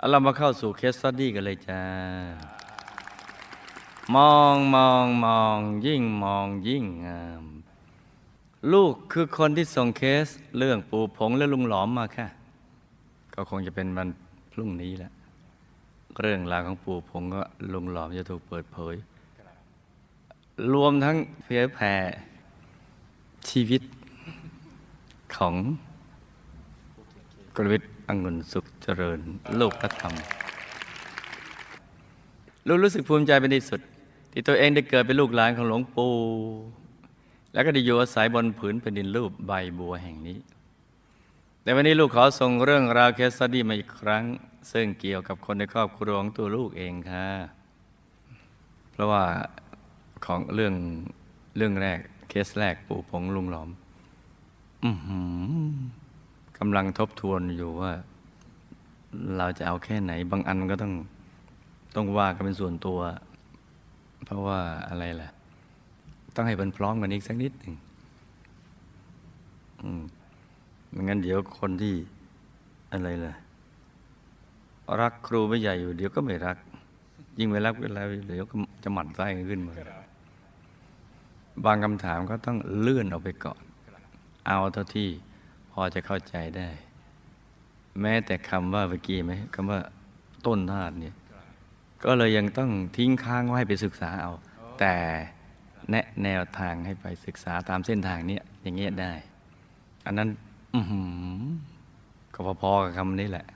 เอาเรามาเข้าสู่เคสสตดี้กันเลยจ้ามองมองมองยิ่งมองยิ่งงาม ลูกคือคนที่ส่งเคสเรื่องปู่ผงและลุงหลอมมาค่ะ ก็คงจะเป็นวันพรุ่งนี้แหละเรื่องราวของปู่ผงก็ลุงหลอมจะถูกเปิดเผย รวมทั้งเผยแผ่ชีวิตของกรวิทย์องุ่นสุข ริญลูกพระธรรม ลูกรู้สึกภูมิใจเป็นที่สุด ที่ตัวเองได้เกิดเป็นลูกหลานของหลวงปู่แล้วก็ได้อยู่อาศัยบนผืนแผ่นดินรูปใบบัวแห่งนี้ แต่วันนี้ลูกขอส่งเรื่องราวเคสสตี้มาอีกครั้ง ซึ่งเกี่ยวกับคนในครอบครัวของตัวลูกเองค่ะ เพราะว่าของเรื่องเรื่องแรกเคสแรกปู่ผงลุงหลอม อืกำลังทบทวนอยู่ว่า เราจะเอาแค่ไหน บางอันก็ต้องต้องว่ากันเป็นส่วนตัว เพราะว่าอะไรล่ะ ต้องให้มันพร้อมกันอีกสักนิดหนึ่งอืมไม่งั้นเดี๋ยวคนที่อะไรล่ะ รักครูไม่ใหญ่อยู่เดี๋ยวก็ไม่รัก ยิ่งไม่รักเวลาเดี๋ยวก็จะหมั่นไส้ขึ้นมาบางคำถามก็ต้องเลื่อนออกไปก่อน เอาเท่าที่พอจะเข้าใจได้ แม้แต่คำว่าเมื่อกี้ไหมคำว่าต้นธาตุเนี่ยก็เลยยังต้องทิ้งค้างไว้ไปศึกษาเอา แต่แนะแนวทางให้ไปศึกษาตามเส้นทางเนี้ยอย่างเงี้ยได้ อันนั้น อืก็พอๆกับคำนี้แหละ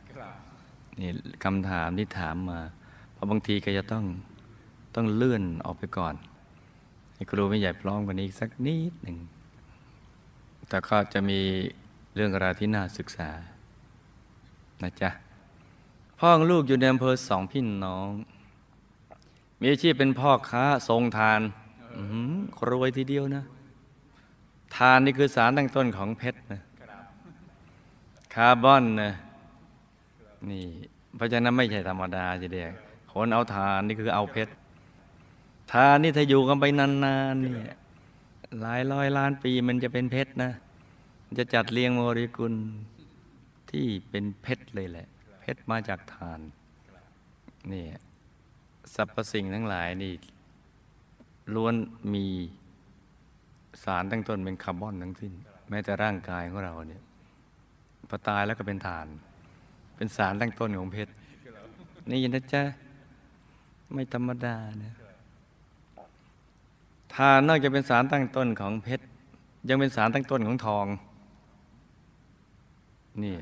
นี่คำถามที่ถามมา เพราะบางทีก็จะต้องต้องเลื่อนออกไปก่อนให้ครูไม่ใหญ่พร้อมกว่านี้สักนิดหนึ่งแต่ก็จะมีเรื่องราวที่น่าศึกษา นะจ๊ะพ่อของลูกอยู่ในอำเภอสองพี่น้อง มีอาชีพเป็นพ่อค้าทรงทานรวยทีเดียวนะ ทานนี่คือสารตั้งต้นของเพชรนะคาร์บอนนะนี่เพราะฉะนั้นไม่ใช่ธรรมดาทีเดียคนเอาทานนี่คือเอาเพชรทานนี่ถ้าอยู่กันไปนานๆเนี่ยหลายร้อยล้านปีมันจะเป็นเพชรนะ จะจัดเรียงโมเลกุล ที่เป็นเพชรเลยแหละ เพชรมาจากทานนี่สรรพสิ่งทั้งหลายนี่ล้วนมีสารตั้งต้นเป็นคาร์บอนทั้งสิ้น แม้แต่ร่างกายของเราเนี่ยพอตายแล้วก็เป็นฐาน เป็นสารตั้งต้นของเพชรนี่นะจ๊ะไม่ธรรมดานะทานนอกจากเป็นสารตั้งต้นของเพชรยังเป็นสารตั้งต้นของทองนี่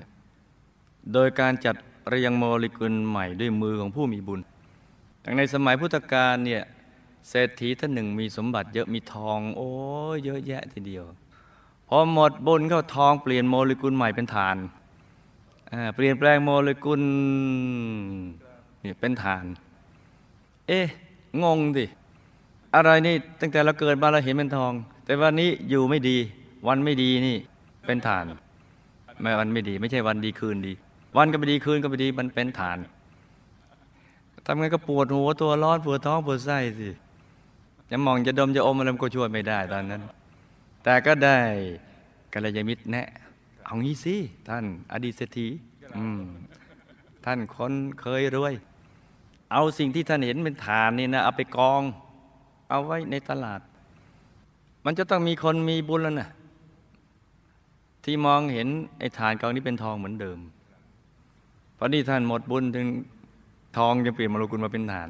โดยการจัดเรียงโมเลกุลใหม่ด้วยมือของผู้มีบุญอย่างในสมัยพุทธกาลเนี่ยเศรษฐีท่านหนึ่งมีสมบัติเยอะมีทอง โอ้เยอะแยะทีเดียว พอหมดบุญเข้าทองเปลี่ยนโมเลกุลใหม่เป็นฐาน เปลี่ยนแปลงโมเลกุลนี่เป็นฐาน เอ๊ะงงดิอะไรนี่ตั้งแต่เราเกิดมาเราเห็นเป็นทอง แต่วันนี้อยู่ไม่ดี วันไม่ดีนี่เป็นฐาน ไม่วันไม่ดี ไม่ใช่วันดีคืนดี วันก็ไม่ดีคืนก็ไม่ดีมันเป็นฐานทำไงก็ปวดหัวตัวร้อนปวดท้องปวดไส้สิจะมองจะดมจะอมอะไรมันก็ช่วยไม่ได้ตอนนั้น แต่ก็ได้กัลยาณมิตรแนะเอางี้สิท่านอดีตเศรษฐีท่านคนเคยรวย เอาสิ่งที่ท่านเห็นเป็นฐานนี่นะเอาไปกอง เอาไว้ในตลาด มันจะต้องมีคนมีบุญแล้วนะที่มองเห็นไอ้ฐานกองนี้เป็นทองเหมือนเดิม ราะนี่ท่านหมดบุญถึงทองจะเปลี่ยนมรกุลมาเป็นฐาน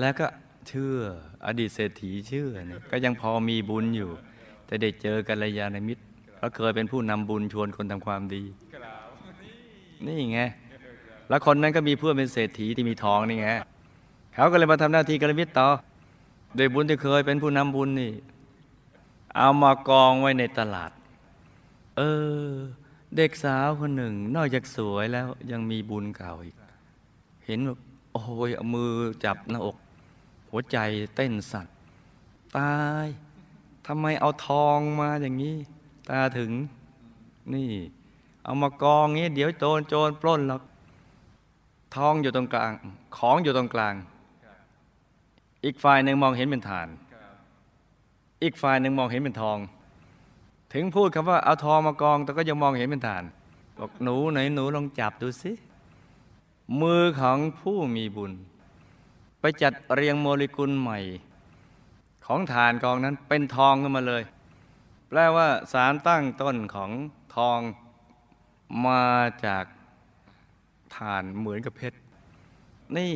แล้วก็เชื่ออดีตเศรษฐีเชื่อเนี่ยก็ยังพอมีบุญอยู่ แต่ได้เจอกัลยาณมิตรเพราะเคยเป็นผู้นำบุญชวนคนทำความดี นี่ไงแล้วคนนั้นก็มีเพื่อนเป็นเศรษฐีที่มีทองนี่ไงเขาก็เลยมาทำหน้าที่กัลยาณมิตรต่อโดยบุญที่เคยเป็นผู้นำบุญนี่ เอามากองไว้ในตลาด เออ เด็กสาวคนหนึ่ง นอกจากสวยแล้วยังมีบุญเก่าอีก เห็นแบบโอ้ยเอามือจับหน้าอก หัวใจเต้นสั่นตายทำไมเอาทองมาอย่างนี้ ตาถึงนี่ เอามากองงี้ เดี๋ยวโจรโจรปล้นหรอกทองอยู่ตรงกลาง ของอยู่ตรงกลาง อีกฝ่ายหนึ่งมองเห็นเป็นฐาน อีกฝ่ายหนึ่งมองเห็นเป็นทอง ถึงพูดคำว่าเอาทองมากอง แต่ก็ยังมองเห็นเป็นฐาน บอกหนูไหนหนูลองจับดูสิ มือของผู้มีบุญ ไปจัดเรียงโมเลกุลใหม่ ของฐานกองนั้นเป็นทองขึ้นมาเลย แปลว่าสารตั้งต้นของทองมาจากฐานเหมือนกับเพชร นี่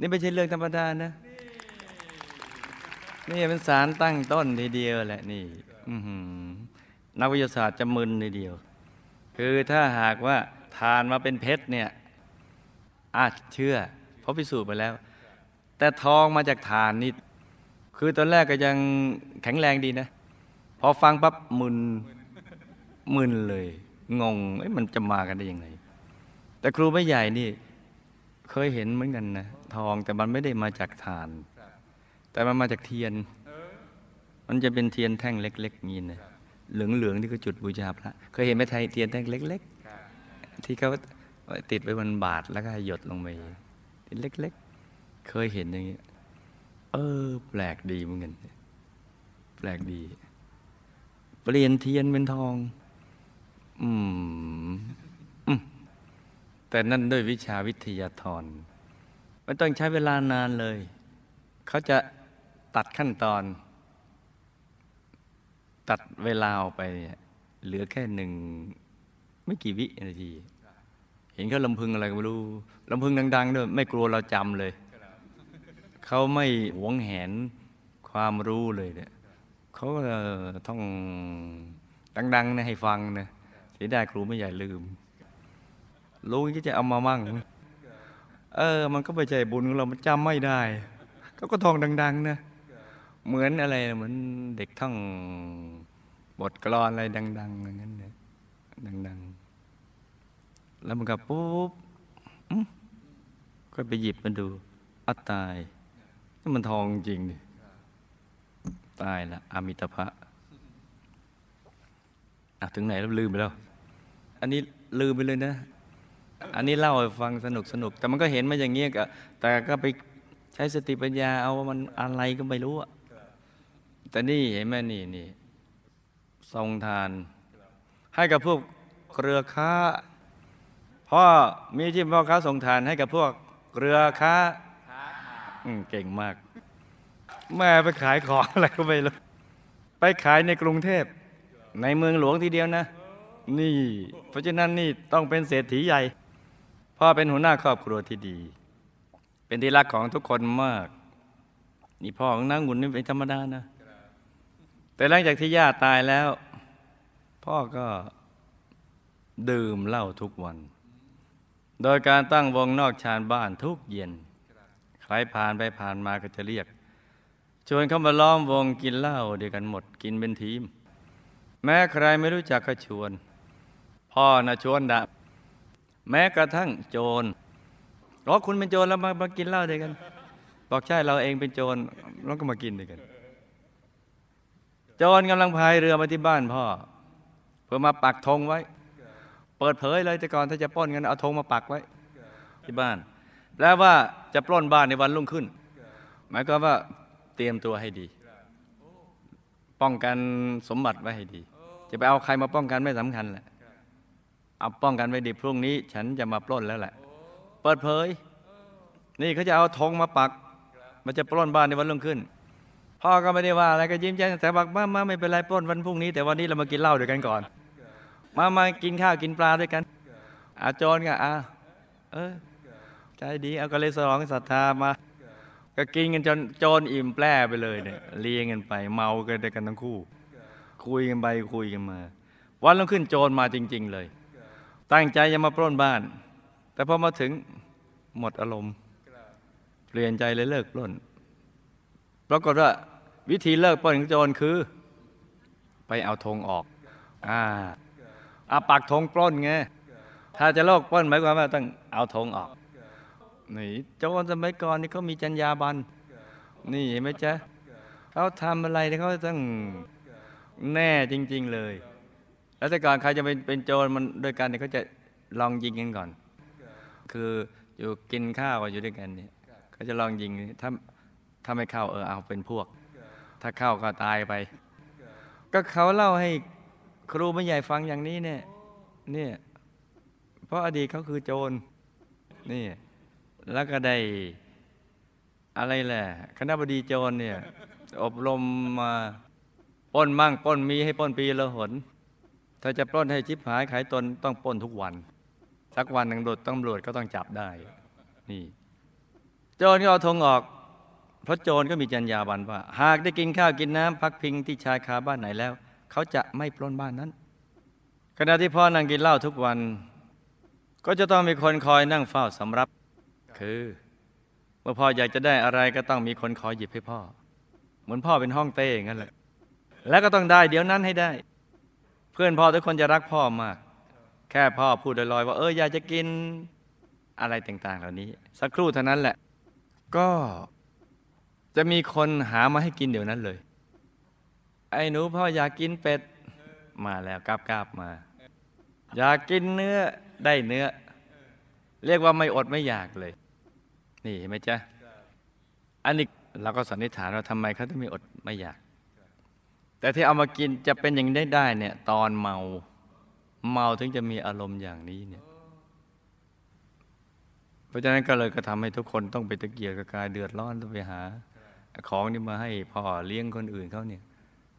นี่ไม่ใช่เรื่องธรรมดานะ นี่เป็นสารตั้งต้นทีเดียวแหละนี่ นักวิทยาศาสตร์จะมึนทีเดียว คือถ้าหากว่าทานมาเป็นเพชรเนี่ยอาจเชื่อ เพราะพิสูจน์ไปแล้ว แต่ทองมาจากฐานนี่คือตอนแรกก็ยังแข็งแรงดีนะ พอฟังปั๊บมึนมึนเลย งงเอ้มันจะมากันได้ยังไง แต่ครูไม่ใหญ่นี่ เคยเห็นเหมือนกันนะ ทองแต่มันไม่ได้มาจากฐาน แต่มันมาจากเทียน มันจะเป็นเทียนแท่งเล็กๆงี้นะเหลืองๆที่เขาจุดบูชาพระเคยเห็นไหมไทยเทียนแท่งเล็ก ๆ ที่เขาติดไว้บนบาทแล้วก็หยดลงไปเล็ก ๆ เคยเห็นอย่างนี้เออ แปลกดีเหมือนกันแปลกดี เปลี่ยนเทียนเป็นทองอืมอืมแต่นั่นด้วยวิชาวิทยาธรมันต้องใช้เวลานานเลย เขาจะตัดขั้นตอน ตัดเวลาออกไปเนี่ยเหลือแค่หนึ่งไม่กี่วินาที เห็นเขาลำพึงอะไรก็ไม่รู้ลำพึงดังๆด้วยไม่กลัวเราจำเลย เขาไม่หวงแหนความรู้เลยเนี่ยเขาก็ต้องดังๆนะให้ฟังนะเสียดายครูไม่ใหญ่ลืมรู้ก็จะเอามามั่ง เออ มันก็ไม่ใจบุญของเรา มันจำไม่ได้ก็ก็ท่องดัง ๆ นะ เหมือนอะไรเหมือนเด็กท่องบทกลอนอะไรดัง ๆ อย่างนั้นนะดัง ๆ แล้วมันก็ปุ๊บอื้อก็ไปหยิบมันดูอัตตายนี่มันทองจริงดิตายละอามิตภะอะถึงไหนแล้วลืมไปแล้ว อันนี้ลืมไปเลยนะ อันนี้เล่าให้ฟังสนุกสนุก แต่มันก็เห็นมาอย่างเงี้ยก็แต่ก็ไปใช้สติปัญญาเอาว่ามันอะไรก็ไม่รู้อะ แต่นี่เห็นไหมนี่นี่ทรงทาน ให้กับพวกเครือค้าพ่อมีอาชีพพ่อค้าส่งทานให้กับพวกเครือค้าเก่งมาก แม่ไปขายของอะไรก็ไม่รู้ไปขายในกรุงเทพ ในเมืองหลวงทีเดียวนะ นี่ เพราะฉะนั้นนี่ต้องเป็นเศรษฐีใหญ่ พ่อเป็นหัวหน้าครอบครัวที่ดี เป็นที่รักของทุกคนมาก นี่พ่อของนางหุ่นนี่เป็นธรรมดานะ แต่หลังจากที่ย่าตายแล้ว พ่อก็ดื่มเหล้าทุกวัน โดยการตั้งวงนอกชานบ้านทุกเย็น ใครผ่านไปผ่านมาก็จะเรียก ชวนเข้ามาล้อมวงกินเหล้าด้วยกันหมดกินเป็นทีม แม้ใครไม่รู้จักก็ชวน พ่อนะชวนดะแม้กระทั่งโจรอ๋อคุณเป็นโจรแล้วมามากินเหล้าด้วยกัน บอกใช่เราเองเป็นโจรแล้วก็มากินด้วยกัน จรกำลังพายเรือมาที่บ้านพ่อ เพื่อมาปักธงไว้ เปิดเผยเลยแต่ก่อนถ้าจะปล้นกันเอาธงมาปักไว้ ที่บ้าน แล้วว่าจะปล้นบ้านในวันรุ่งขึ้น หมายความว่าเตรียมตัวให้ดี ป้องกันสมบัติไว้ให้ดี จะไปเอาใครมาป้องกันไม่สำคัญแหละเอาป้องกันไว้ดีพรุ่งนี้ ฉันจะมาปล้นแล้วแหละ เปิดเผย นี่เขาจะเอาธงมาปัก มันจะปล้นบ้านในวันรุ่งขึ้น พ่อก็ไม่ได้ว่าอะไรก็ยิ้มแย้มแต่บอกมามาไม่เป็นไรปล้นวันพรุ่งนี้แต่วันนี้เรามากินเหล้าด้วยกันก่อน มามากินข้าวกินปลาด้วยกันอาจรก็อะเออใจดีเอาก็เลยสลองศรัทธามา ก็กินกันจนจรอิ่มแปร่ไปเลยเนี่ยเลี้ยงกันไป เมากันด้วยกันทั้งคู่ คุยกันไปคุยกันมา วันรุ่งขึ้นโจรมาจริง ๆ เลย ตั้งใจจะมาปล้นบ้าน แต่พอมาถึงหมดอารมณ์ เปลี่ยนใจเลยเลิกปล้น ปรากฏว่าวิธีเลิกปล้นของโจรคือ ไปเอาธงออกอ่าอาปักธงปล้นไงถ้าจะเลิกปล้นหมายความว่าต้องเอาธงออกนี่โจรสมัยก่อนนี่เขามีจรรยาบรรณนี่เห็นไหมจ๊ะเขาทำอะไรเนี่เขาต้องแน่จริง ๆเลย แล้วแต่ก่อนใครจะเป็นเป็นโจรมันด้วยกันเนี่ยเขาจะลองยิงกันก่อน คืออยู่กินข้าวอยู่ด้วยกันเนี่ยเขาจะลองยิงถ้า ถ้าไม่เข้าเออเอาเป็นพวก ถ้าเข้าก็ตายไป ก็เขาเล่าให้ครูไม่ใหญ่ฟังอย่างนี้เนี่ยเนี่ยเพราะอดีตเขาคือโจรนี่แล้วก็ได้อะไรแหละคณะบดีโจรเนี่ย อบรมมาปล้นมั่งปล้นมีให้ปล้นปีละหน ถ้าจะปล้นให้ชิบหายขายตนต้องปล้นทุกวัน สักวันหนึ่งตำรวจก็ต้องจับได้ นี่ โจรก็เอาธงออก ราะโจรก็มีจรรยาบรรณว่า หากได้กินข้าวกินน้ำพักพิงที่ชายคาบ้านไหนแล้ว เขาจะไม่ปล้นบ้านนั้น ขณะที่พ่อนั่งกินเหล้าทุกวัน ก็จะต้องมีคนคอยนั่งเฝ้าสำรับ คือ เมื่อพ่ออยากจะได้อะไรก็ต้องมีคนคอยหยิบให้พ่อ เหมือนพ่อเป็นห้องเต้งั้นแหละแล้วก็ต้องได้เดี๋ยวนั้นให้ได้ เพื่อนพ่อทุกคนจะรักพ่อมาก แค่พ่อพูดลอยๆว่าเอออยากจะกินอะไรต่างๆ เหล่านี้ สักครู่เท่านั้นแหละ ก็ จะมีคนหามาให้กินเดี๋ยวนั้นเลย ไอ้หนูพ่ออยากกินเป็ดมาแล้วกราบกราบมา อยากกินเนื้อได้เนื้อ เรียกว่าไม่อดไม่อยากเลย นี่เห็นไหมจ๊ะอันนี้เราก็สันนิษฐานว่าทำไมเขาถึงไม่อดไม่อยาก แต่ที่เอามากินจะเป็นอย่างนี้ได้ได้เนี่ย ตอนเมา เมาถึงจะมีอารมณ์อย่างนี้เนี่ยเพราะฉะนั้นก็เลยก็ทำให้ทุกคนต้องไปตะเกียกตะกายเดือดร้อนต้องไปหา ของนี่มาให้พ่อเลี้ยงคนอื่นเขาเนี่ย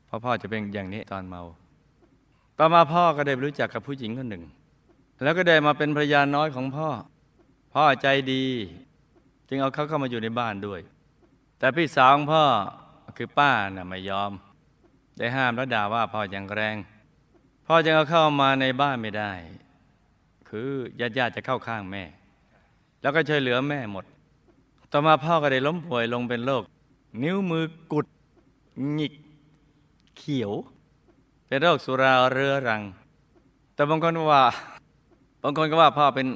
พราะพ่อจะเป็นอย่างนี้ตอนเมา ต่อมาพ่อก็ได้รู้จักกับผู้หญิงคนหนึ่ง แล้วก็ได้มาเป็นภรรยาน้อยของพ่อ พ่อใจดี จึงเอาเขาเข้ามาอยู่ในบ้านด้วย แต่พี่สาวของพ่อคือป้าน่ะไม่ยอม ได้ห้ามและด่าว่าพ่ออย่างแรง พ่อจึงเอาเข้ามาในบ้านไม่ได้ คือญาติญาติจะเข้าข้างแม่ แล้วก็ช่วยเหลือแม่หมด ต่อมาพ่อก็ได้ล้มป่วยลงเป็นโรค นิ้วมือกุดหงิก เขียว เป็นโรคสุราเรื้อรัง แต่บางคนว่าบางคนก็ว่าพ่อเป็น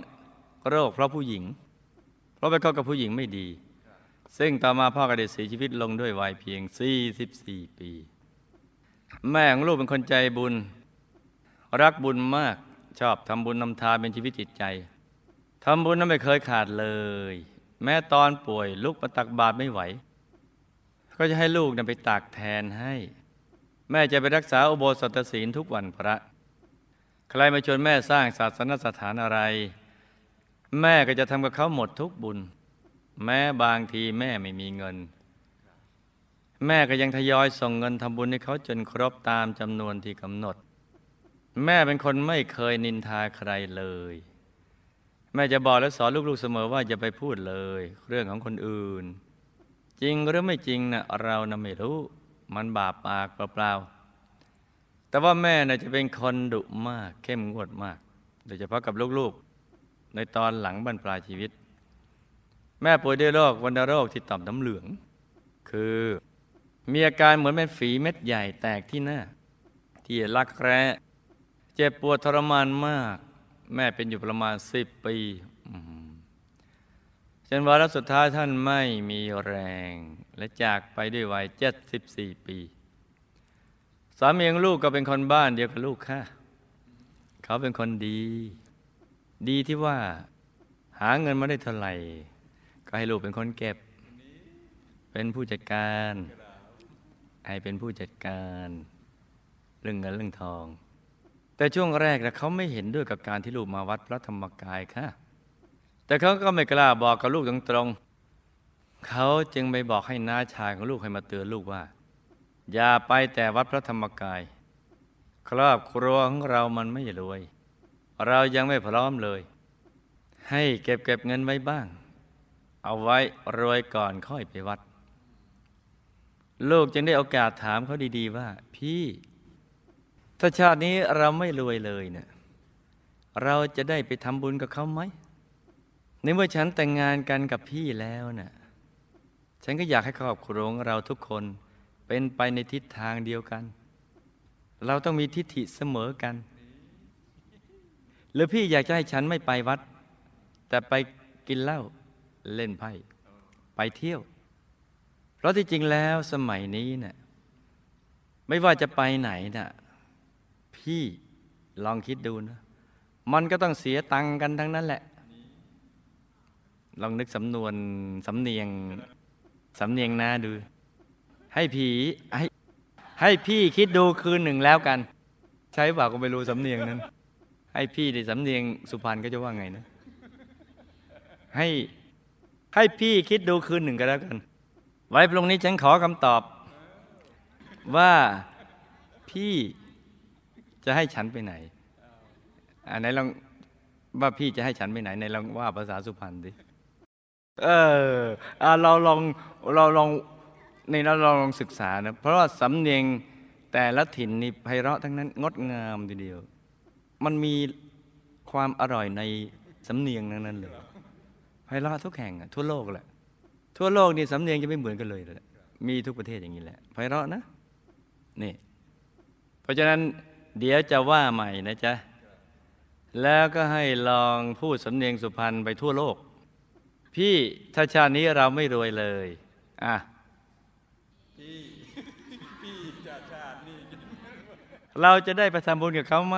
โรคเพราะผู้หญิง เพราะไปเข้ากับผู้หญิงไม่ดี ซึ่งต่อมาพ่อก็ได้เสียชีวิตลงด้วยวัยเพียง 44 ปี แม่ของลูกเป็นคนใจบุญ รักบุญมากชอบทำบุญนำทานเป็นชีวิตจิตใจทำบุญนั้นไม่เคยขาดเลย แม้ตอนป่วยลูกมาตักบาตรไม่ไหว ก็จะให้ลูกนำไปตักแทนให้ แม่จะไปรักษาอุโบสถศีลทุกวันพระ ใครมาชวนแม่สร้างศาสนสถานอะไร แม่ก็จะทำกับเขาหมดทุกบุญ แม้บางทีแม่ไม่มีเงิน แม่ก็ยังทยอยส่งเงินทำบุญให้เขาจนครบตามจำนวนที่กำหนด แม่เป็นคนไม่เคยนินทาใครเลย แม่จะบอกและสอนลูกๆเสมอว่าอย่าไปพูดเลย เรื่องของคนอื่น จริงหรือไม่จริงนะเรานะไม่รู้ มันบาปปากเปล่าๆแต่ว่าแม่น่ะจะเป็นคนดุมากเข้มงวดมาก โดยเฉพาะกับลูกๆ ในตอนหลังบรรปลายชีวิต แม่ป่วยด้วยโรควัณโรคที่ต่อมน้ำเหลือง คือมีอาการเหมือนเป็นฝีเม็ดใหญ่แตกที่หน้า ที่รักแร้เจ็บปวดทรมานมาก แม่เป็นอยู่ประมาณสิบปีอื จนวาระสุดท้ายท่านไม่มีแรง และจากไปด้วยวัยเจ็ดสิบสี่ปี สามีของลูกก็เป็นคนบ้านเดียวกับลูกค่ะ เขาเป็นคนดี ดีที่ว่าหาเงินมาได้เท่าไหร่ ก็ให้ลูกเป็นคนเก็บ เป็นผู้จัดการให้เป็นผู้จัดการเรื่องเงินเรื่องทอง แต่ช่วงแรกนะเขาไม่เห็นด้วยกับการที่ลูกมาวัดพระธรรมกายค่ะ แต่เขาก็ไม่กล้าบอกกับลูกตรงๆเขาจึงไปบอกให้น้าชายของลูกให้มาเตือนลูกว่า อย่าไปแต่วัดพระธรรมกาย ครอบครัวของเรามันไม่รวย เรายังไม่พร้อมเลย ให้เก็บเก็บเงินไว้บ้าง เอาไว้รวยก่อนค่อยไปวัด ลูกจึงได้โอกาสถามเขาดีๆว่า พี่ ถ้าชาตินี้เราไม่รวยเลยเนี่ยเราจะได้ไปทำบุญกับเขาไหม ในเมื่อฉันแต่งงานกันกับพี่แล้วน่ะฉันก็อยากให้ครอบครัวของเราทุกคนเป็นไปในทิศทางเดียวกัน เราต้องมีทิฏฐิเสมอกัน หรือพี่อยากจะให้ฉันไม่ไปวัด แต่ไปกินเหล้าเล่นไพ่ไปเที่ยว เพราะที่จริงแล้วสมัยนี้เนะ่ะไม่ว่าจะไปไหนน่ะพี่ลองคิดดูนะ มันก็ต้องเสียตังค์กันทั้งนั้นแหละ ลองนึกสำนวนสำเนียงสำเนียงหน้าดู ให้ผีให้ให้พี่คิดดูคืนหนึ่งแล้วกัน ใช้บ่าก็ไม่รู้สำเนียงนั้น ให้พี่ในสำเนียงสุพรรณก็จะว่าไงนะ ให้ให้พี่คิดดูคืนหนึ่งก็แล้วกัน ไว้พรุ่งนี้ฉันขอคำตอบ ว่าพี่จะให้ฉันไปไหนอันไหนลองว่าพี่จะให้ฉันไปไหนในลองว่าภาษาสุพรรณดิ เอออะเราลองเราลองในเราลองลองศึกษานะเพราะว่าสำเนียงแต่ละถิ่นนี่ไพเราะทั้งนั้นงดงามทีเดียว มันมีความอร่อยในสำเนียงนั้นนั้นเลยไพเราะทุกแห่งอะทั่วโลกแหละทั่วโลกนี่สำเนียงจะไม่เหมือนกันเลยเลยมีทุกประเทศอย่างนี้แหละไพเราะนะนี่เพราะฉะนั้นเดี๋ยวจะว่าใหม่นะจ๊ะแล้วก็ให้ลองพูดสำเนียงสุพรรณไปทั่วโลก พี่ถ้าชาตินี้เราไม่รวยเลย อะเราจะได้ไปทำบุญกับเขาไหม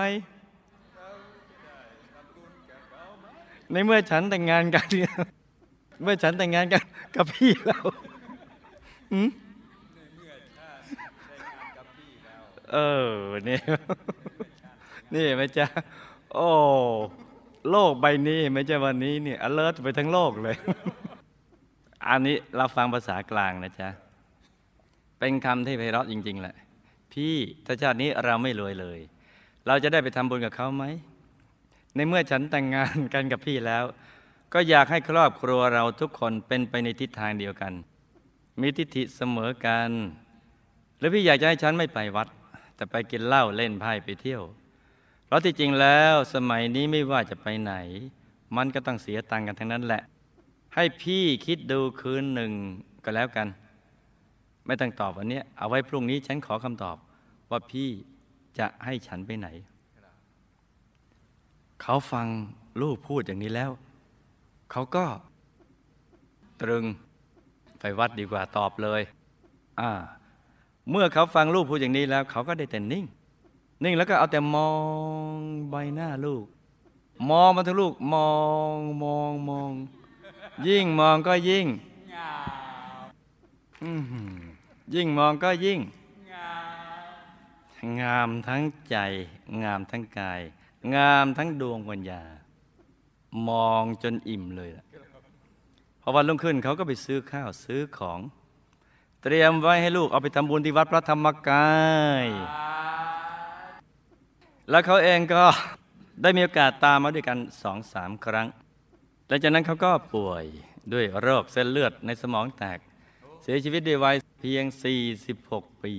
ในเมื่อฉันแต่งงานกันเนี่ยเมื่อฉันแต่งงานกันกับพี่เราหืมเออนี่นี่ไหมจ๊ะโอ้ โลกใบนี้ไม่ใช่วันนี้เนี่ย alert ไปทั้งโลกเลย อันนี้เราฟังภาษากลางนะจ๊ะ เป็นคำที่ไพเราะจริง ๆ แหละ พี่ถ้าชาตินี้เราไม่รวยเลย เราจะได้ไปทำบุญกับเขาไหม ในเมื่อฉันแต่งงานกันกับพี่แล้ว ก็อยากให้ครอบครัวเราทุกคนเป็นไปในทิศทางเดียวกัน มีทิฏฐิเสมอกันแล้วพี่อยากจะให้ฉันไม่ไปวัด แต่ไปกินเหล้าเล่นไพ่ไปเที่ยว เพราะที่จริงแล้วสมัยนี้ไม่ว่าจะไปไหน มันก็ต้องเสียตังค์กันทั้งนั้นแหละ ให้พี่คิดดูคืนหนึ่งก็แล้วกัน ไม่ต้องตอบวันนี้เอาไว้พรุ่งนี้ฉันขอคำตอบว่าพี่จะให้ฉันไปไหน เขาฟังลูกพูดอย่างนี้แล้ว เขาก็ตรึงไปวัดดีกว่าตอบเลย อ่า เมื่อเขาฟังลูกพูดอย่างนี้แล้ว เขาก็ได้แต่นิ่ง นิ่งแล้วก็เอาแต่มองใบหน้าลูก มองมาทั้งลูก มองมองมอง ยิ่งมองก็ยิ่งอื้อหือยิ่งมองก็ยิ่ง งามทั้งใจ งามทั้งกาย งามทั้งดวงปัญญา มองจนอิ่มเลยล่ะพอวันรุ่งขึ้นเขาก็ไปซื้อข้าวซื้อของ เตรียมไว้ให้ลูกเอาไปทำบุญที่วัดพระธรรมกาย แล้วเขาเองก็ได้มีโอกาสตามมาด้วยกันสองสามครั้งหลังจากนั้นเขาก็ป่วยด้วยโรคเส้นเลือดในสมองแตก เสียชีวิตด้วยวัยเพียง 46 ปี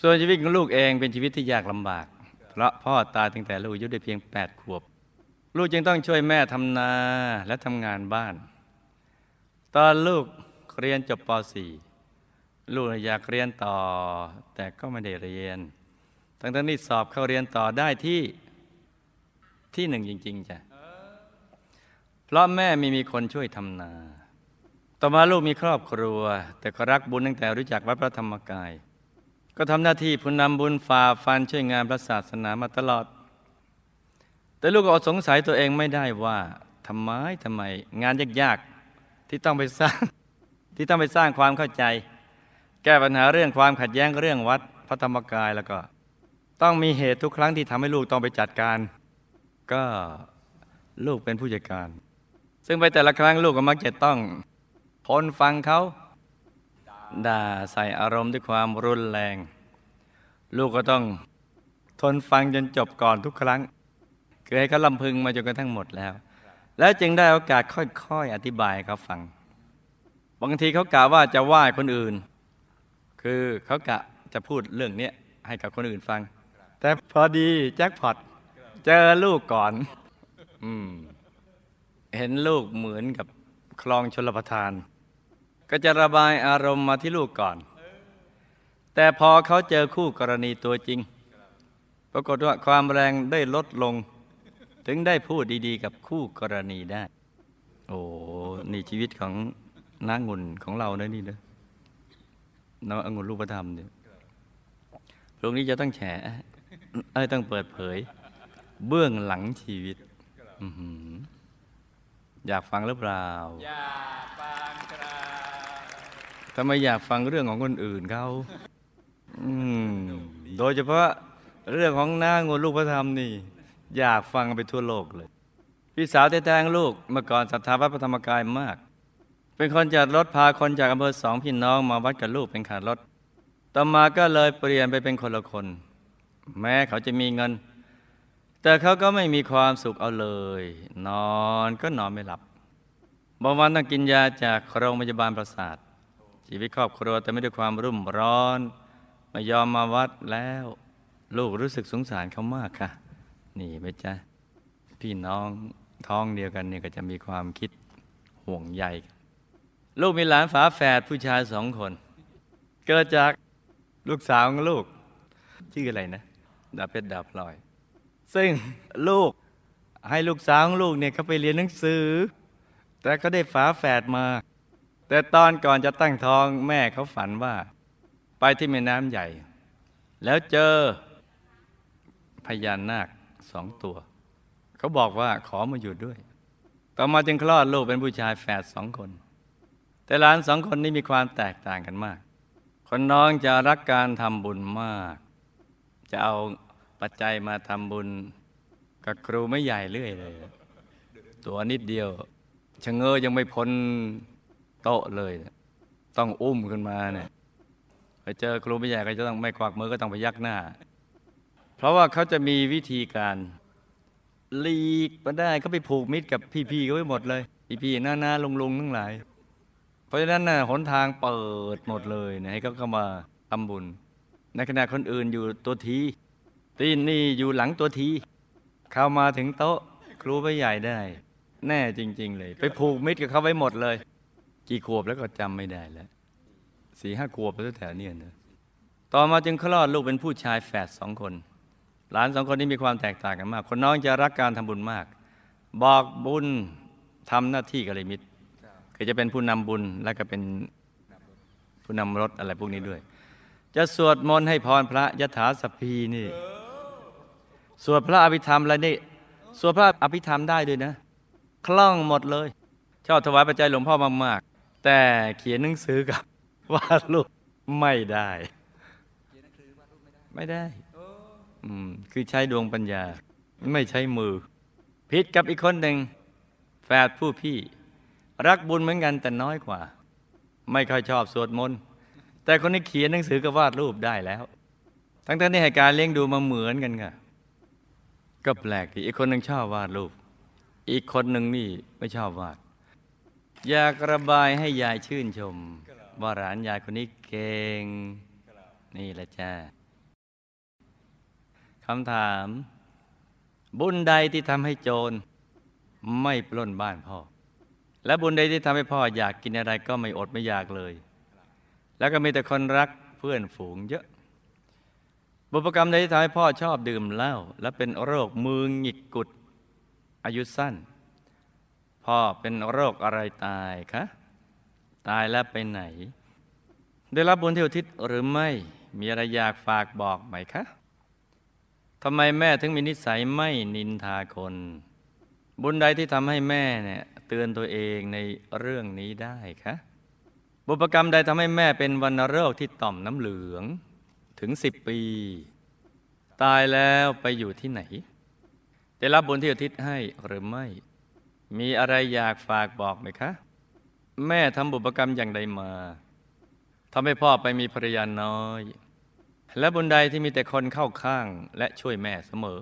ส่วนชีวิตของลูกเองเป็นชีวิตที่ยากลำบาก เพราะพ่อตายตั้งแต่ลูกอายุได้เพียง 8 ขวบ ลูกจึงต้องช่วยแม่ทำนาและทำงานบ้าน ตอนลูกเรียนจบป .4 ลูกอยากเรียนต่อ แต่ก็ไม่ได้เรียน ทั้งทั้งที่สอบเข้าเรียนต่อได้ที่ที่หนึ่งจริง ๆจ้ะเพราะแม่ไม่มีคนช่วยทำนา ต่อมาลูกมีครอบครัว แต่ก็รักบุญตั้งแต่รู้จักวัดพระธรรมกาย ก็ทำหน้าที่ผู้นำบุญฝ่าฟันช่วยงานพระศาสนามาตลอด แต่ลูกก็อดสงสัยตัวเองไม่ได้ว่าทำไมทำไม งานยากๆที่ต้องไปสร้าง ที่ต้องไปสร้างความเข้าใจ แก้ปัญหาเรื่องความขัดแย้งเรื่องวัดพระธรรมกายแล้วก็ ต้องมีเหตุทุกครั้งที่ทำให้ลูกต้องไปจัดการ ก็ลูกเป็นผู้จัดการ ซึ่งไปแต่ละครั้งลูกก็มักจะต้องทนฟังเขาด่าใส่อารมณ์ด้วยความรุนแรง ลูกก็ต้องทนฟังจนจบก่อนทุกครั้งคือให้เขาลำพึงมาจนกระทั่งหมดแล้ว แล้วจึงได้โอกาสค่อยๆอธิบายเขาฟัง บางทีเขากะว่าจะไหว้คนอื่น คือเขากะจะพูดเรื่องนี้ให้กับคนอื่นฟัง แต่พอดีแจ็คพอตเจอลูกก่อน อืม เห็นลูกเหมือนกับคลองชลประทาน ก็จะระบายอารมณ์มาที่ลูกก่อน แต่พอเขาเจอคู่กรณีตัวจริง ปรากฏว่าความแรงได้ลดลง ถึงได้พูดดีๆ กับคู่กรณีได้ โอ้นี่ชีวิตของนางงุนของเราเนะนี่นะน้ององุ่นรูปธรรมเนี่ยพรุ่งนี้จะต้องแฉ เอ้ยต้องเปิดเผย เบื้องหลังชีวิตอื้อหืออยากฟังหรือเปล่า อยากฟังครับทำไมอยากฟังเรื่องของคนอื่นเขาอืมโดยเฉพาะเรื่องของนางงนลูกพระธรรมนี่ อยากฟังไปทั่วโลกเลย พี่สาวแท้ๆของลูกเมื่อก่อนศรัทธาวัดพระธรรมกายมาก เป็นคนจัดรถพาคนจากอำเภอสองพี่น้องมาวัดกับลูกเป็นขารถ ต่อมาก็เลยเปลี่ยนไปเป็นคนละคน แม้เขาจะมีเงิน แต่เขาก็ไม่มีความสุขเอาเลย นอนก็นอนไม่หลับบางวันต้องกินยาจากโรงพยาบาลประสาท ชีวิตครอบครัวแต่ไม่ด้วยความรุ่มร้อนไม่ยอมมาวัดแล้ว ลูกรู้สึกสงสารเขามากค่ะ นี่ไหมจ๊ะ พี่น้องท้องเดียวกันเนี่ยก็จะมีความคิดห่วงใยลูกมีหลานฝาแฝดผู้ชายสองคน เกิดจากลูกสาวของลูก ชื่ออะไรนะ ดาบเพชรดาบพลอย ซึ่งลูกให้ลูกสาวของลูกเนี่ยเขาไปเรียนหนังสือ แต่เขาได้ฝาแฝดมา แต่ตอนก่อนจะตั้งท้องแม่เขาฝันว่า ไปที่แม่น้ำใหญ่ แล้วเจอพญานาคสองตัว เขาบอกว่าขอมาอยู่ด้วย ต่อมาจึงคลอดลูกเป็นผู้ชายแฝดสองคน แต่หลานสองคนนี้มีความแตกต่างกันมาก คนน้องจะรักการทำบุญมาก จะเอา ปัจจัยมาทำบุญกับครูไม่ใหญ่เรื่อยเลย ตัวนิดเดียวชะเง้อยังไม่พ้นโต๊ะเลย ต้องอุ้มขึ้นมาเนี่ยไปเจอครูไม่ใหญ่ก็จะต้องไม่ควักมือก็ต้องไปยักหน้า เพราะว่าเขาจะมีวิธีการหลีกมาได้เขาไปผูกมิตรกับพี่ๆเขาไปหมดเลย พี่ๆหน้าๆลุงๆทั้งหลาย เพราะฉะนั้นน่ะหนทางเปิดหมดเลยนะให้เขาเข้ามาทำบุญ ในขณะคนอื่นอยู่ตัวที ตีนนี่อยู่หลังตัวที เข้ามาถึงโต๊ะ ครูไปใหญ่ได้ แน่จริง ๆ เลย ไปผูกมิตรกับเขาไว้หมดเลย กี่ขวบแล้วก็จำไม่ได้แล้วสี่ห้าขวบแล้วแถวเนี้นะต่อมาจึงคลอดลูกเป็นผู้ชายแฝดสองคน หลานสองคนนี้มีความแตกต่างกันมาก คนน้องจะรักการทำบุญมาก บอกบุญทำหน้าที่กัลยมิตรคือจะเป็นผู้นำบุญและก็เป็นผู้นำรถอะไรพวกนี้ด้วย จะสวดมนต์ให้พรพระยะถาสพีนี่ สวดพระอภิธรรมอะไรนี่สวดพระอภิธรรมได้ด้วยนะ คล่องหมดเลย ชอบถวายปัจจัยหลวงพ่อมากๆ แต่เขียนหนังสือกับวาดรูปไม่ได้ ไม่ได้อืมคือใช้ดวงปัญญา ไม่ใช้มือ ผิดกับอีกคนหนึ่งแฝดผู้พี่ รักบุญเหมือนกันแต่น้อยกว่า ไม่ค่อยชอบสวดมนต์แต่คนนี้เขียนหนังสือกับวาดรูปได้แล้ว ทั้งๆที่ให้การเลี้ยงดูมาเหมือนกันค่ะ ก็แปลกที่อีกคนหนึ่งชอบวาดรูป อีกคนหนึ่งนี่ไม่ชอบวาด อยากระบายให้ยายชื่นชม ว่าหลานยายคนนี้เก่ง นี่แหละจ้าคำถาม บุญใดที่ทำให้โจร ไม่ปล้นบ้านพ่อ และบุญใดที่ทำให้พ่ออยากกินอะไรก็ไม่อดไม่อยากเลย แล้วก็มีแต่คนรักเพื่อนฝูงเยอะ บุพกรรมใดที่ทำให้พ่อชอบดื่มเหล้าและเป็นโรคมือหงิกกุด อายุสั้น พ่อเป็นโรคอะไรตายคะตายแล้วไปไหน ได้รับบุญที่อุทิศหรือไม่มีอะไรอยากฝากบอกไหมคะทำไมแม่ถึงมีนิสัยไม่นินทาคน บุญใดที่ทำให้แม่เนี่ยเตือนตัวเองในเรื่องนี้ได้คะบุพกรรมใดทำให้แม่เป็นวันโรคที่ต่อมน้ำเหลือง ถึงสิบปี ตายแล้วไปอยู่ที่ไหน ได้รับบุญที่อุทิศให้หรือไม่ มีอะไรอยากฝากบอกไหมคะ แม่ทำบุพกรรมอย่างใดมาทำให้พ่อไปมีภรรยาน้อย และบุญใดที่มีแต่คนเข้าข้างและช่วยแม่เสมอ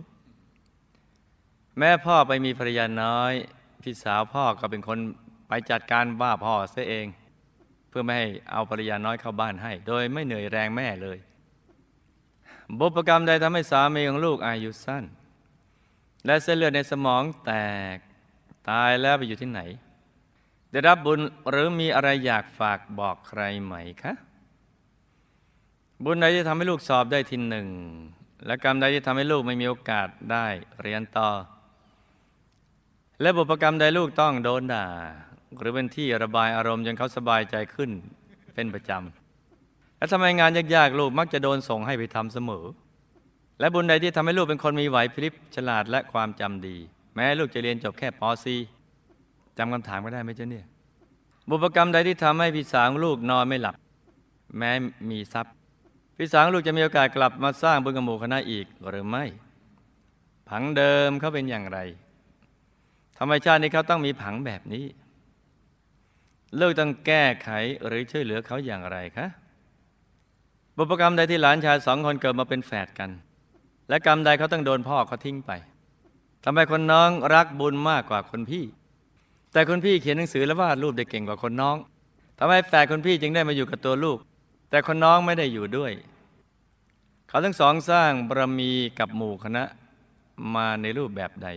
แม่พ่อไปมีภรรยาน้อยพี่สาวพ่อก็เป็นคนไปจัดการบ้าพ่อเสียเอง เพื่อไม่ให้เอาภรรยาน้อยเข้าบ้านให้ โดยไม่เหนื่อยแรงแม่เลย บุพกรรมใดทำให้สามีของลูกอายุสั้น และเส้นเลือดในสมองแตกตายแล้วไปอยู่ที่ไหน ได้รับบุญหรือมีอะไรอยากฝากบอกใครไหมคะ บุญใดที่ทำให้ลูกสอบได้ทีหนึ่ง และกรรมใดที่ทำให้ลูกไม่มีโอกาสได้เรียนต่อ และบุพกรรมใดลูกต้องโดนด่า หรือเป็นที่ระบายอารมณ์จนเขาสบายใจขึ้นเป็นประจำ และทำไมงานยากๆลูกมักจะโดนส่งให้ไปทำเสมอ และบุญใดที่ทำให้ลูกเป็นคนมีไหวพริบฉลาดและความจำดี แม้ลูกจะเรียนจบแค่ป .4 จำคำถามก็ได้ไหมเจ้าเนี่ยบุพกรรมใดที่ทำให้พี่สาวลูกนอนไม่หลับ แม้มีทรัพย์พี่สาวลูกจะมีโอกาสกลับมาสร้างบุญกับหมู่คณะอีกหรือไม่ ผังเดิมเขาเป็นอย่างไรธรรมชาตินี้เขาต้องมีผังแบบนี้ ลูกต้องแก้ไขหรือช่วยเหลือเขาอย่างไรคะ บุพกรรมใดที่หลานชายสองคนเกิดมาเป็นแฝดกัน และกรรมใดเขาต้องโดนพ่อเขาทิ้งไปทำไมคนน้องรักบุญมากกว่าคนพี่ แต่คนพี่เขียนหนังสือและวาดรูปได้เก่งกว่าคนน้องทำไมแฝดคนพี่จึงได้มาอยู่กับตัวลูก แต่คนน้องไม่ได้อยู่ด้วย เขาทั้งสองสร้างบารมีกับหมู่คณะมาในรูปแบบใด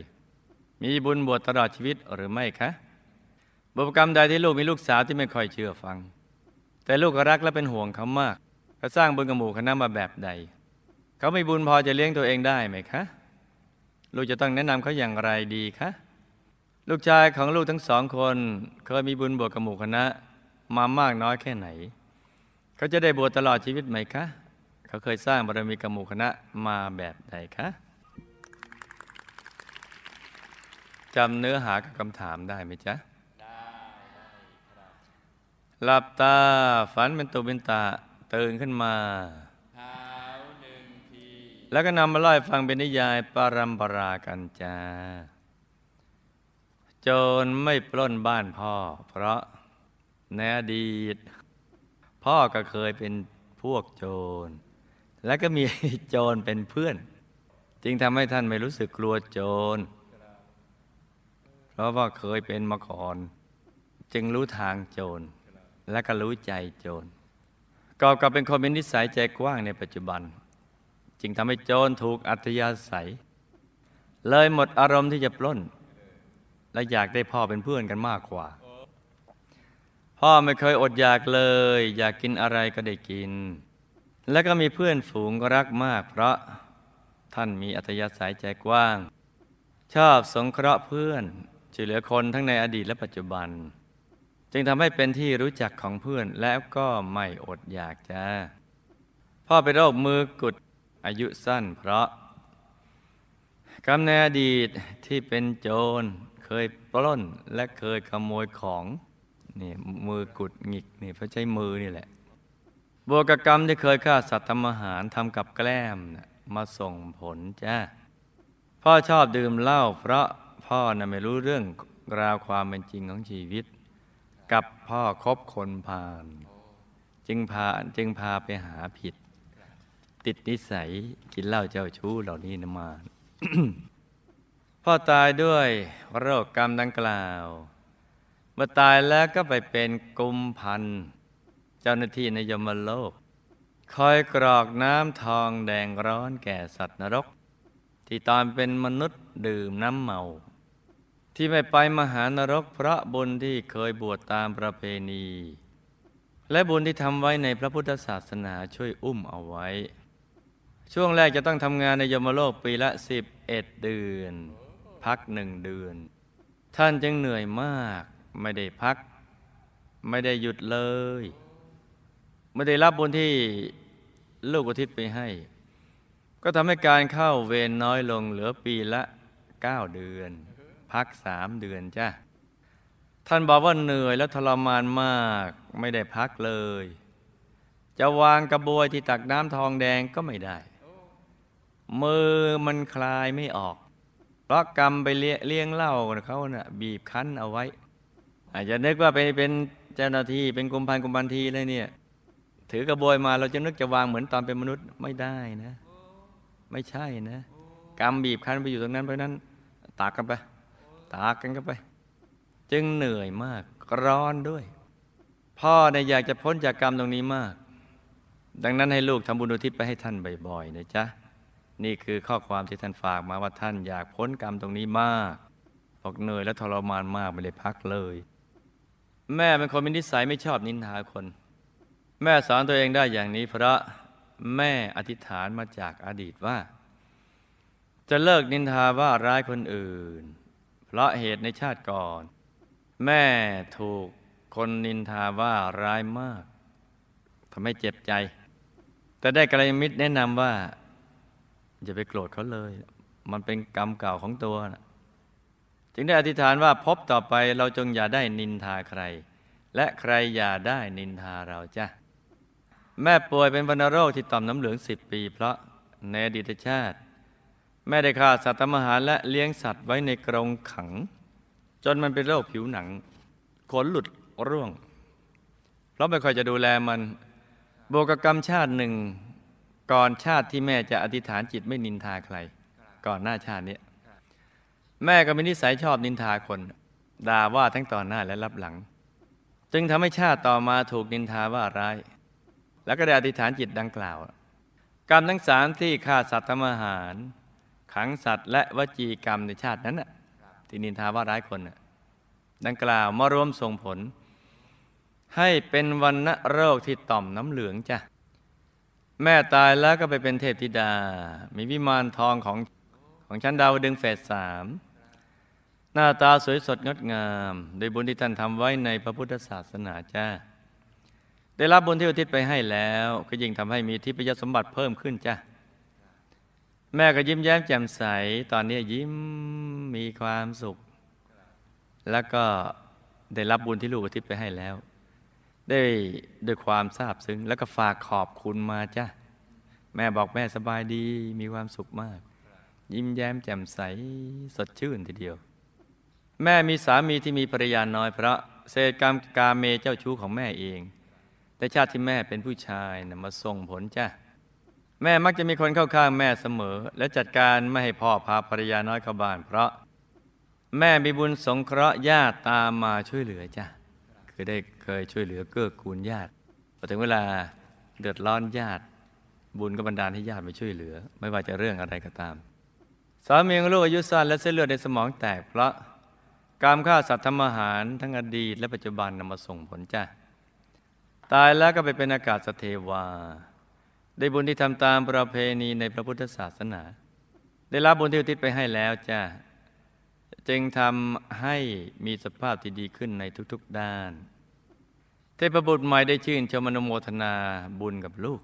มีบุญบวชตลอดชีวิตหรือไม่คะบุพกรรมใดที่ลูกมีลูกสาวที่ไม่ค่อยเชื่อฟัง แต่ลูกก็รักและเป็นห่วงเขามาก เขาสร้างบุญกับหมู่คณะมาแบบใด เขามีบุญพอจะเลี้ยงตัวเองได้ไหมคะ ลูกจะต้องแนะนำเขาอย่างไรดีคะ ลูกชายของลูกทั้งสองคน เคยมีบุญบวชกับหมู่คณะมามากน้อยแค่ไหน เขาจะได้บวชตลอดชีวิตไหมคะ เขาเคยสร้างบารมีกับหมู่คณะมาแบบใดคะจำเนื้อหากับคำถามได้ไหมจ๊ะหลับตาฝันเป็นตุเป็นตา ตื่นขึ้นมาเท้าหนึ่งทีแล้วก็นำมาเล่าให้ฟังเป็นนิยายปารัมปรากันจ้าโจรไม่ปล้นบ้านพ่อ เพราะในอดีต พ่อก็เคยเป็นพวกโจร และก็มีโจรเป็นเพื่อน จึงทำให้ท่านไม่รู้สึกกลัวโจร เพราะว่าเคยเป็นมาก่อน จึงรู้ทางโจร และก็รู้ใจโจร กอบกับเป็นคนมีนิสัยใจกว้างในปัจจุบัน จึงทำให้โจรถูกอัธยาศัย เลยหมดอารมณ์ที่จะปล้น และอยากได้พ่อเป็นเพื่อนกันมากกว่า พ่อไม่เคยอดอยากเลย อยากกินอะไรก็ได้กิน และก็มีเพื่อนฝูงรักมาก เพราะท่านมีอัธยาศัยใจกว้าง ชอบสงเคราะห์เพื่อนช่วยเหลือคนทั้งในอดีตและปัจจุบัน จึงทำให้เป็นที่รู้จักของเพื่อนแล้วก็ไม่อดอยากจ้าพ่อเป็นโรคมือกุดอายุสั้นเพราะกรรมในอดีตที่เป็นโจรเคยปล้นและเคยขโมยของนี่มือกุดหงิกนี่เพราะใช้มือนี่แหละบวกกับกรรมที่เคยฆ่าสัตว์ทำอาหารทำกับแกล้มนะมาส่งผลจ้าพ่อชอบดื่มเหล้าเพราะพ่อน่ะไม่รู้เรื่องราวความเป็นจริงของชีวิต กับพ่อคบคนพาลจึงพาจึงพาไปหาผิด ติดนิสัยกินเหล้าเจ้าชู้เหล่านี้นมา พ่อตายด้วยโรคกรรมดังกล่าวเมื่อตายแล้วก็ไปเป็นกุมพันเจ้าหน้าที่ในยมโลก คอยกรอกน้ำทองแดงร้อนแก่สัตว์นรก ที่ตอนเป็นมนุษย์ดื่มน้ำเมา ที่ไม่ไปมหานรกเพราะบุญที่เคยบวชตามประเพณี และบุญที่ทำไว้ในพระพุทธศาสนาช่วยอุ้มเอาไว้ ช่วงแรกจะต้องทำงานในยมโลกปีละสิบเอ็ดเดือน พักหนึ่งเดือน ท่านจึงเหนื่อยมากไม่ได้พัก ไม่ได้หยุดเลย ไม่ได้รับบุญที่ลูกอุทิศไปให้ ก็ทำให้การเข้าเวรน้อยลงเหลือปีละเก้าเดือน พักสามเดือนจ้ะท่านบอกว่าเหนื่อยและทรมานมากไม่ได้พักเลย จะวางกระบวยที่ตักน้ำทองแดงก็ไม่ได้ มือมันคลายไม่ออก เพราะกรรมไปเลี้ยเยงเหล้าเขาน่ะบีบคั้นเอาไว้ อาจจะนึกว่าไปเป็นเจ้าหน้าที่เป็นกุมพันกุมพันทีเลยเนี่ยถือกระบวยมาเราจะนึกจะวางเหมือนตอนเป็นมนุษย์ไม่ได้นะ ไม่ใช่นะ กรรมบีบคั้นไปอยู่ตรงนั้นเพราะฉะนั้นตากกันไป ตากันกันไป จึงเหนื่อยมากร้อนด้วย พ่อเนี่ยอยากจะพ้นจากกรรมตรงนี้มาก ดังนั้นให้ลูกทำบุญอุทิศไปให้ท่านบ่อยๆนะจ๊ะนี่คือข้อความที่ท่านฝากมาว่าท่านอยากพ้นกรรมตรงนี้มากบอกเหนื่อยและทรมานมากไม่ได้พักเลย แม่เป็นคนมีนิสัยไม่ชอบนินทาคน แม่สอนตัวเองได้อย่างนี้ เพราะแม่อธิษฐานมาจากอดีตว่า จะเลิกนินทาว่าร้ายคนอื่น ราะเหตุในชาติก่อน แม่ถูกคนนินทาว่าร้ายมากทำให้เจ็บใจ แต่ได้กัลยมิตรแนะนำว่า อย่าไปโกรธเขาเลย มันเป็นกรรมเก่าของตัวนะจึงได้อธิษฐานว่าพบต่อไปเราจงอย่าได้นินทาใคร และใครอย่าได้นินทาเราจ้ะแม่ป่วยเป็นวัณโรคที่ต่อมน้ำเหลืองสิบปี เพราะในอดีตชาติ แม่ได้ฆ่าสัตว์ทำอาหารและเลี้ยงสัตว์ไว้ในกรงขัง จนมันเป็นโรคผิวหนัง ขนหลุดร่วงเพราะไม่ค่อยจะดูแลมัน โบกกรรมชาติหนึ่ง ก่อนชาติที่แม่จะอธิษฐานจิตไม่นินทาใคร ก่อนหน้าชาตินี้แม่ก็มีนิสัยชอบนินทาคนด่าว่าทั้งต่อหน้าและรับหลัง จึงทำให้ชาติต่อมาถูกนินทาว่าร้าย แล้วก็ได้อธิษฐานจิตดังกล่าว กรรมทั้งสามที่ฆ่าสัตว์ทำอาหาร ขังสัตว์และวจีกรรมในชาตินั้นน่ะที่นินทาว่าร้ายคนน่ะดังกล่าวมารวมส่งผล ให้เป็นวันณะโรคที่ต่อมน้ำเหลืองจ้ะแม่ตายแล้วก็ไปเป็นเทพธิดา มีวิมานทองของของชั้นดาวดึงส์เฟสสามหน้าตาสวยสดงดงาม โดยบุญที่ท่านทำไว้ในพระพุทธศาสนาจ้าได้รับบุญที่อุทิศไปให้แล้ว ก็ยิ่งทำให้มีทิพยสมบัติเพิ่มขึ้นจ้ะ แม่ก็ยิ้มแย้มแจ่มใส ตอนนี้ยิ้มมีความสุข แล้วก็ได้รับบุญที่ลูกอุทิศไปให้แล้ว ได้ด้วยความซาบซึ้ง แล้วก็ฝากขอบคุณมาจ้ะ แม่บอกแม่สบายดีมีความสุขมาก ยิ้มแย้มแจ่มใสสดชื่นทีเดียว แม่มีสามีที่มีภรรยาน้อยเพราะเศษกรรมกาเมเจ้าชู้ของแม่เอง แต่ชาติที่แม่เป็นผู้ชายนะมาส่งผลจ้ะ แม่มักจะมีคนเข้าข้างแม่เสมอ และจัดการไม่ให้พ่อพาภรรยาน้อยเข้าบ้าน เพราะแม่มีบุญสงเคราะห์ญาติตามมาช่วยเหลือจ้ะคือได้เคยช่วยเหลือเกื้อกูลญาติพอถึงเวลาเดือดร้อนญาติ บุญก็บันดาลให้ญาติมาช่วยเหลือ ไม่ว่าจะเรื่องอะไรก็ตามสามีของลูกอายุสั้นและเส้นเลือดในสมองแตกเพราะการฆ่าสัตว์ทำอาหารทั้งอดีตและปัจจุบันนำมาส่งผลจ้ะตายแล้วก็ไปเป็นอากาศสเทวา ได้บุญที่ทำตามประเพณีในพระพุทธศาสนา ได้รับบุญที่อุทิศไปให้แล้วจ้ะจึงทำให้มีสภาพที่ดีขึ้นในทุกๆด้าน เทพบุตรใหม่ได้ชื่นชมอนุโมทนาบุญกับลูก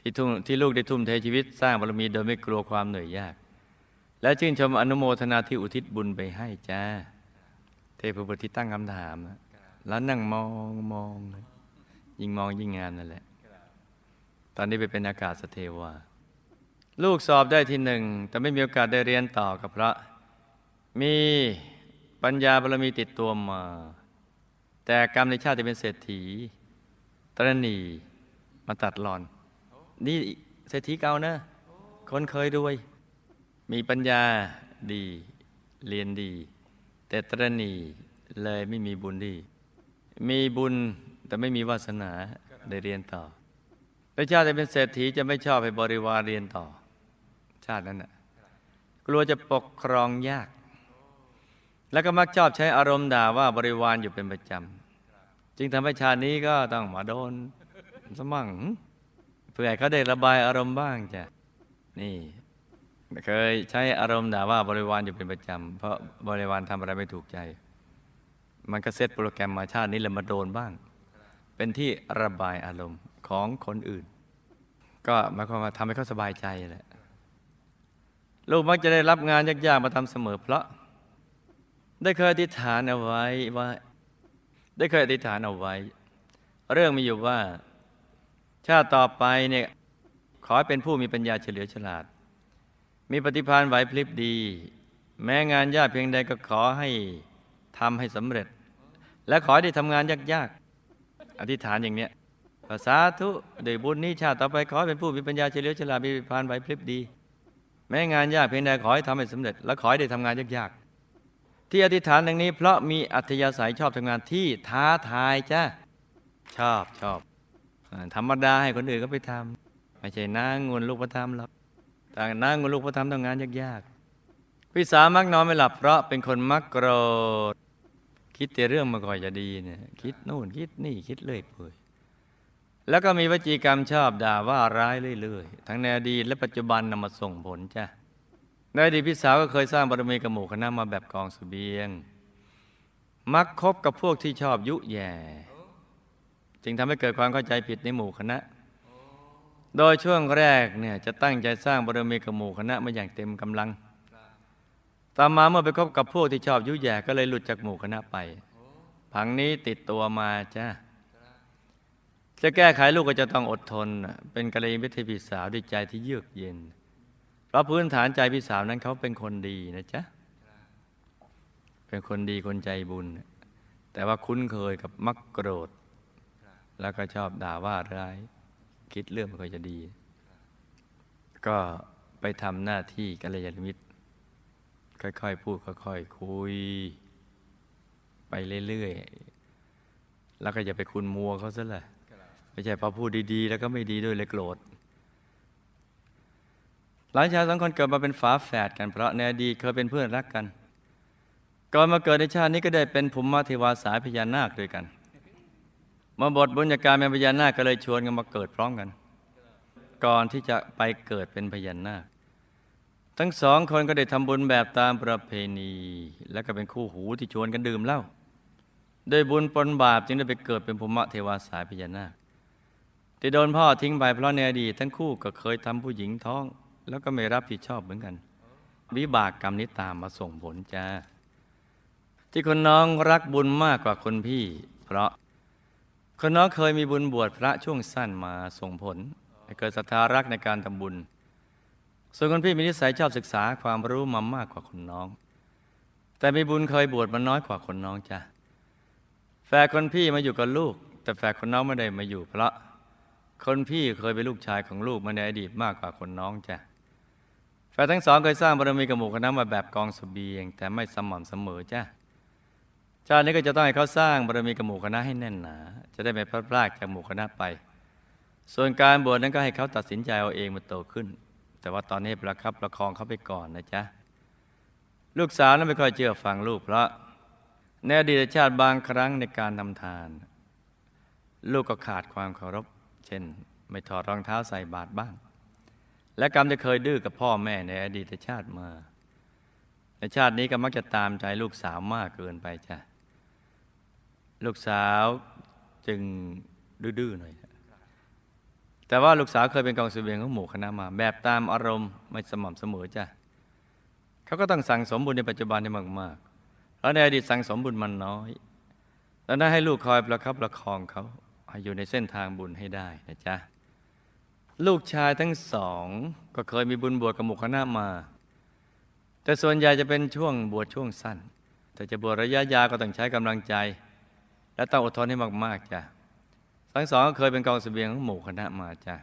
ที่ทุ่มที่ลูกได้ทุ่มเทชีวิตสร้างบารมีโดยไม่กลัวความเหนื่อยยาก และชื่นชมอนุโมทนาที่อุทิศบุญไปให้จ้า เทพบุตรที่ตั้งคำถามนะแล้วนั่งมองมองยยิ่งมองยิ่งงามนั่นแหละ ตอนนี้ไปเป็นอากาศสเทวา ลูกสอบได้ที่หนึ่ง แต่ไม่มีโอกาสได้เรียนต่อกับพระ มีปัญญาบารมีติดตัวมา แต่กรรมในชาติที่เป็นเศรษฐี ตรณีมาตัดรอน นี่เศรษฐีเก่านะ คนเคยรวย มีปัญญาดี เรียนดี แต่ตรณีเลยไม่มีบุญดี มีบุญแต่ไม่มีวาสนาได้เรียนต่อ ในชาติเป็นเศรษฐีจะไม่ชอบให้บริวารเรียนต่อ ชาตินั้นน่ะกลัวจะปกครองยาก แล้วก็มักชอบใช้อารมณ์ด่าว่าบริวารอยู่เป็นประจำจึงทำให้ชาตินี้ก็ต้องมาโดนสมั่งเพื่อให้เขาได้ระบายอารมณ์บ้างจ้ะนี่เคยใช้อารมณ์ด่าว่าบริวารอยู่เป็นประจำเพราะบริวารทำอะไรไม่ถูกใจ มันก็เซตโปรแกรมมาชาตินี้เลยมาโดนบ้าง เป็นที่ระบายอารมณ์ ของคนอื่น ก็หมายความว่าทำให้เขาสบายใจแหละลูกมักจะได้รับงานยากๆมาทำเสมอเพราะ ได้เคยอธิษฐานเอาไว้ว่า ได้เคยอธิษฐานเอาไว้ เรื่องมีอยู่ว่า ชาติต่อไปเนี่ยขอให้เป็นผู้มีปัญญาเฉลียวฉลาด มีปฏิภาณไหวพลิบดี แม้งานยากเพียงใดก็ขอให้ทำให้สำเร็จ และขอให้ได้ทำงานยากๆ อธิษฐานอย่างเนี้ย สาธุโดยบุญนี้ชาติต่อไปขอเป็นผู้มีปัญญาเฉลียวฉลาดมีปฏิภาณไหวพลิบดี แม้งานยากเพียงใดขอให้ทำให้สำเร็จ และขอให้ได้ทำงานยากๆ ที่อธิษฐานดังนี้ เพราะมีอัธยาศัยชอบทำงานที่ท้าทายจ้าชอบชอบธรรมดาให้คนอื่นก็ไปทำไม่ใช่นั่งงุนลูกประทำหรอกแต่นั่งงุนลูกประทำต้องงานยากๆพี่สามักนอนไม่หลับ เพราะเป็นคนมักโกรธคิดแต่เรื่องมาก่อนจะดีเนี่ยคิดนู่นคิดนี่คิดเรื่อยเปื่อย แล้วก็มีวจีกรรมชอบด่าว่าร้ายเรื่อยๆ ทั้งในอดีตและปัจจุบันนำมาส่งผลจ้ะในอดีตพี่สาวก็เคยสร้างบารมีกับหมู่คณะมาแบบกองสเสบียง มักคบกับพวกที่ชอบยุแย่ จึงทำให้เกิดความเข้าใจผิดในหมู่คณะ โดยช่วงแรกเนี่ยจะตั้งใจสร้างบารมีกับหมู่คณะมาอย่างเต็มกำลังต่อมาเมื่อไปคบกับพวกที่ชอบยุแย่ก็เลยหลุดจากหมู่คณะไป ผังนี้ติดตัวมาจ้า จะแก้ไขลูกก็จะต้องอดทน เป็นกัลยาณมิตรพี่สาวด้วยใจที่เยือกเย็น เพราะพื้นฐานใจพี่สาวนั้นเขาเป็นคนดีนะจ๊ะ เป็นคนดีคนใจบุญ แต่ว่าคุ้นเคยกับมักโกรธ แล้วก็ชอบด่าว่าร้าย คิดเรื่องไม่ค่อยจะดี ก็ไปทำหน้าที่กัลยาณมิตร ค่อยๆพูดค่อยๆคุย ไปเรื่อยๆ แล้วก็อย่าไปคุณมัวเขาซะเลย ไม่ใช่พอพูดดีๆ แล้วก็ไม่ดีด้วยเลยโกรธหลานชายสองคนเกิดมาเป็นฝาแฝดกันเพราะในอดีตเคยเป็นเพื่อนรักกันก่อนมาเกิดในชาตินี้ก็ได้เป็นภูมิเทวาสายพญานาคด้วยกัน มาบทบุญญาการเป็นพญานาคก็เลยชวนกันมาเกิดพร้อมกัน ก่อนที่จะไปเกิดเป็นพญานาค ทั้งสองคนก็ได้ทำบุญแบบตามประเพณี และก็เป็นคู่หูที่ชวนกันดื่มเหล้าโดยบุญปนบาปจึงได้ไปเกิดเป็นภูมิเทวาสายพญานาค ที่โดนพ่อทิ้งไปเพราะในอดีตทั้งคู่ก็เคยทำผู้หญิงท้อง แล้วก็ไม่รับผิดชอบเหมือนกัน วิบากกรรมนี้ตามมาส่งผลจ้าที่คนน้องรักบุญมากกว่าคนพี่ เพราะคนน้องเคยมีบุญบวชพระช่วงสั้นมาส่งผลให้เกิดศรัทธารักในการทำบุญ ส่วนคนพี่มีนิสัยชอบศึกษาความรู้มามากกว่าคนน้อง แต่มีบุญเคยบวชมาน้อยกว่าคนน้องจ้ะแฝดคนพี่มาอยู่กับลูก แต่แฝดคนน้องไม่ได้มาอยู่เพราะ คนพี่เคยเป็นลูกชายของลูกมาในอดีตมากกว่าคนน้องจ้ะแฝดทั้งสองเคยสร้างบารมีกับหมู่คณะมาแบบกองสเสบียง แต่ไม่สม่ำเสมอจ้ะชาตินี้ก็จะต้องให้เขาสร้างบารมีกับหมู่คณะให้แน่นหนา จะได้ไม่พลาดพลาดจากหมู่คณะไป ส่วนการบวชนั้นก็ให้เขาตัดสินใจเอาเองมาโตขึ้น แต่ว่าตอนนี้ประครับประคองเขาไปก่อนนะจ๊ะลูกสาวนั้นไม่ค่อยเชื่อฟังลูกเพราะในอดีตชาติบางครั้งในการทำทาน ลูกก็ขาดความเคารพ เช่น ไม่ถอดรองเท้าใส่บาตรบ้าง และกรรมจะเคยดื้อกับพ่อแม่ในอดีตชาติมา ในชาตินี้ก็มักจะตามใจลูกสาวมากเกินไปจ้ะ ลูกสาวจึงดื้อๆหน่อย แต่ว่าลูกสาวเคยเป็นกองเสบียงของหมู่คณะมา แบบตามอารมณ์ไม่สม่ำเสมอจ้ะเขาก็ต้องสั่งสมบุญในปัจจุบันให้มากๆแล้วในอดีตสั่งสมบุญมันน้อย แล้วได้ให้ลูกคอยประคับประคองเขา ให้อยู่ในเส้นทางบุญให้ได้นะจ๊ะ ลูกชายทั้งสองก็เคยมีบุญบวชกับหมู่คณะมา แต่ส่วนใหญ่จะเป็นช่วงบวชช่วงสั้น แต่จะบวชระยะยาวก็ต้องใช้กำลังใจ และต้องอดทนให้มากๆจ้ะทั้งสองก็เคยเป็นกองเสบียงของหมู่คณะมาจ้ะ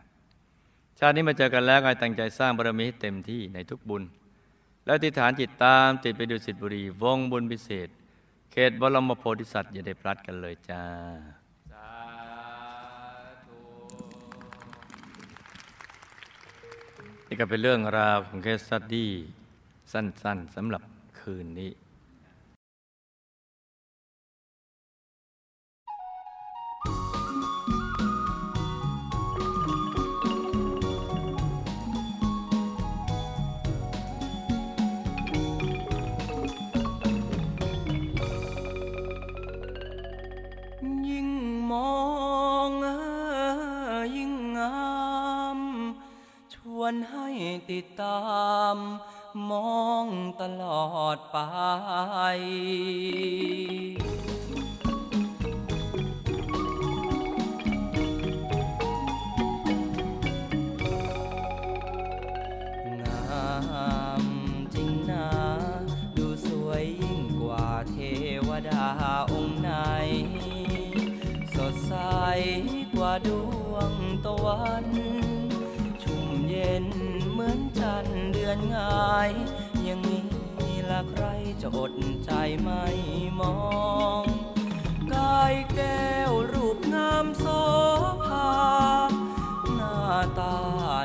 ชาตินี้มาเจอกันแล้วก็ตั้งใจสร้างบารมีให้เต็มที่ในทุกบุญ และติฐานจิตตามติดไปดูสิทธิบุรี วงบุญพิเศษ เขตบรมโพธิสัตว์อย่าได้พลัดกันเลยจ้า นี่ก็เป็นเรื่องราวของเคสสตดี้สั้น ๆสำหรับคืนนี้ วนให้ติดตาม มองตลอดไปายอย่างนี้ละใครจะอดใจไม่มองกายแก้วรูปงามโสภาหน้าตา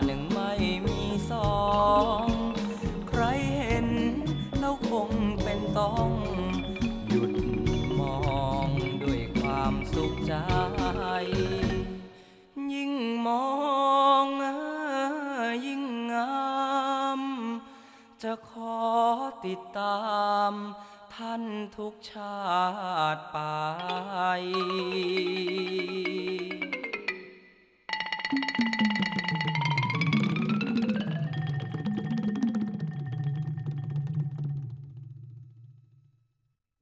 หนึ่งไม่มีสอง ติดตามท่านทุกชาติไป